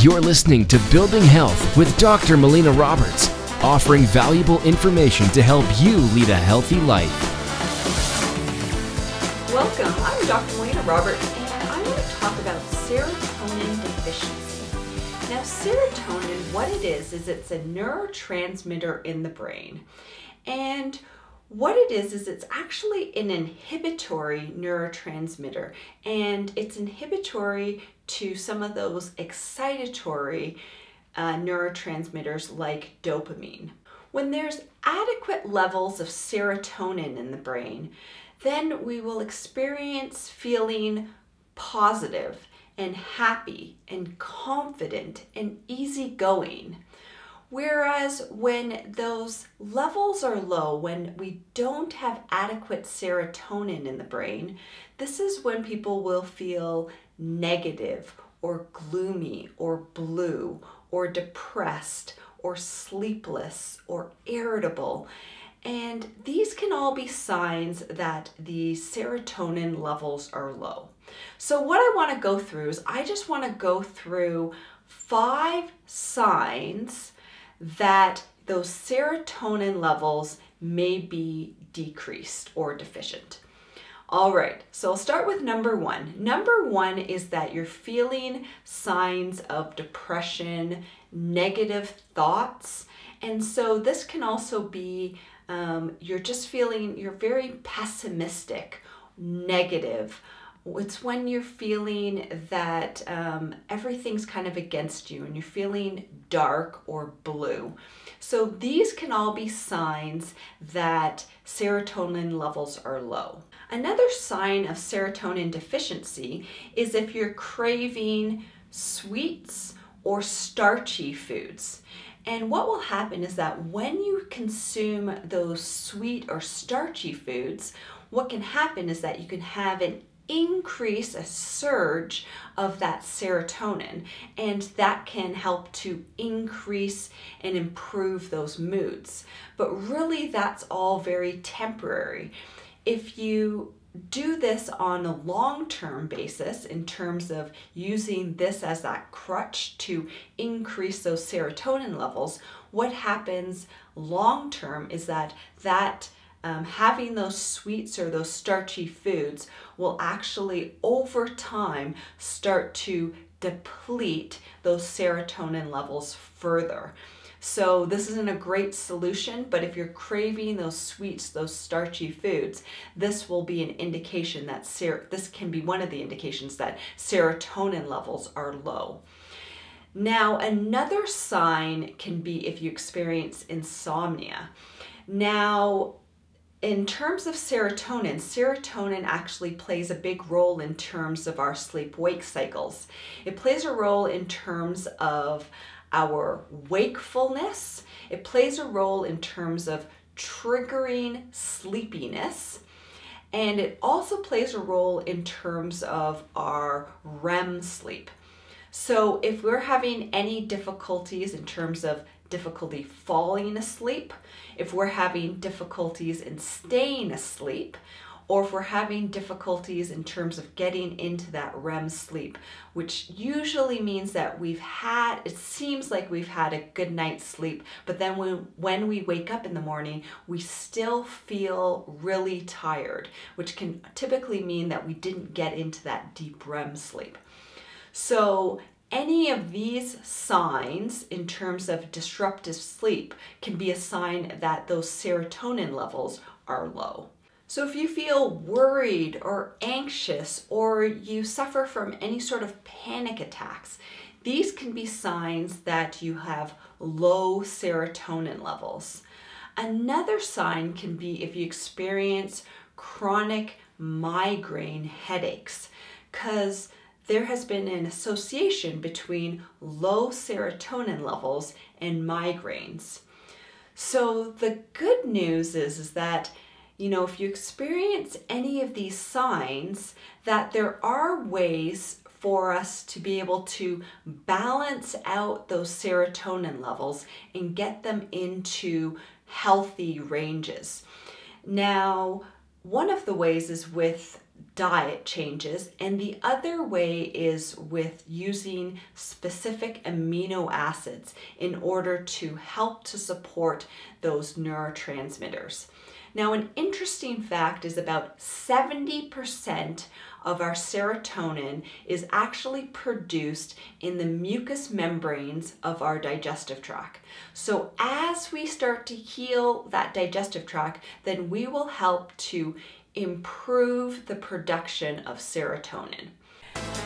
You're listening to Building Health with Dr. Melina Roberts, offering valuable information to help you lead a healthy life. Welcome. I'm Dr. Melina Roberts, and I want to talk about serotonin deficiency. Now, serotonin, what it is, is it's a neurotransmitter in the brain. And what it is, is it's actually an inhibitory neurotransmitter, and it's inhibitory to some of those excitatory uh, neurotransmitters like dopamine. When there's adequate levels of serotonin in the brain, then we will experience feeling positive and happy and confident and easygoing. Whereas when those levels are low, when we don't have adequate serotonin in the brain, this is when people will feel negative or gloomy or blue or depressed or sleepless or irritable. And these can all be signs that the serotonin levels are low. So, what I want to go through is I just want to go through five signs that those serotonin levels may be decreased or deficient. All right, so I'll start with number one. Number one is that you're feeling signs of depression, negative thoughts. And so this can also be um, you're just feeling, you're very pessimistic, negative, it's when you're feeling that um, everything's kind of against you and you're feeling dark or blue. So these can all be signs that serotonin levels are low. Another sign of serotonin deficiency is if you're craving sweets or starchy foods. And what will happen is that when you consume those sweet or starchy foods, what can happen is that you can have an increase a surge of that serotonin, and that can help to increase and improve those moods. But really, that's all very temporary. If you do this on a long term basis in terms of using this as that crutch to increase those serotonin levels, what happens long term is that that um, having those sweets or those starchy foods will actually over time start to deplete those serotonin levels further. So, this isn't a great solution, but if you're craving those sweets, those starchy foods, this will be an indication that ser- this can be one of the indications that serotonin levels are low. Now, another sign can be if you experience insomnia. Now, in terms of serotonin, serotonin actually plays a big role in terms of our sleep wake cycles. It plays a role in terms of our wakefulness, it plays a role in terms of triggering sleepiness. And it also plays a role in terms of our REM sleep. So, if we're having any difficulties in terms of difficulty falling asleep, if we're having difficulties in staying asleep, or if we're having difficulties in terms of getting into that REM sleep, which usually means that we've had, it seems like we've had a good night's sleep, but then when, when we wake up in the morning, we still feel really tired, which can typically mean that we didn't get into that deep REM sleep. So any of these signs, in terms of disruptive sleep, can be a sign that those serotonin levels are low. So, if you feel worried or anxious or you suffer from any sort of panic attacks, these can be signs that you have low serotonin levels. Another sign can be if you experience chronic migraine headaches, because there has been an association between low serotonin levels and migraines. So the good news is, is that you know if you experience any of these signs that there are ways for us to be able to balance out those serotonin levels and get them into healthy ranges. Now, one of the ways is with diet changes, and the other way is with using specific amino acids in order to help to support those neurotransmitters. Now, an interesting fact is about 70% of our serotonin is actually produced in the mucous membranes of our digestive tract. So, as we start to heal that digestive tract, then we will help to improve the production of serotonin.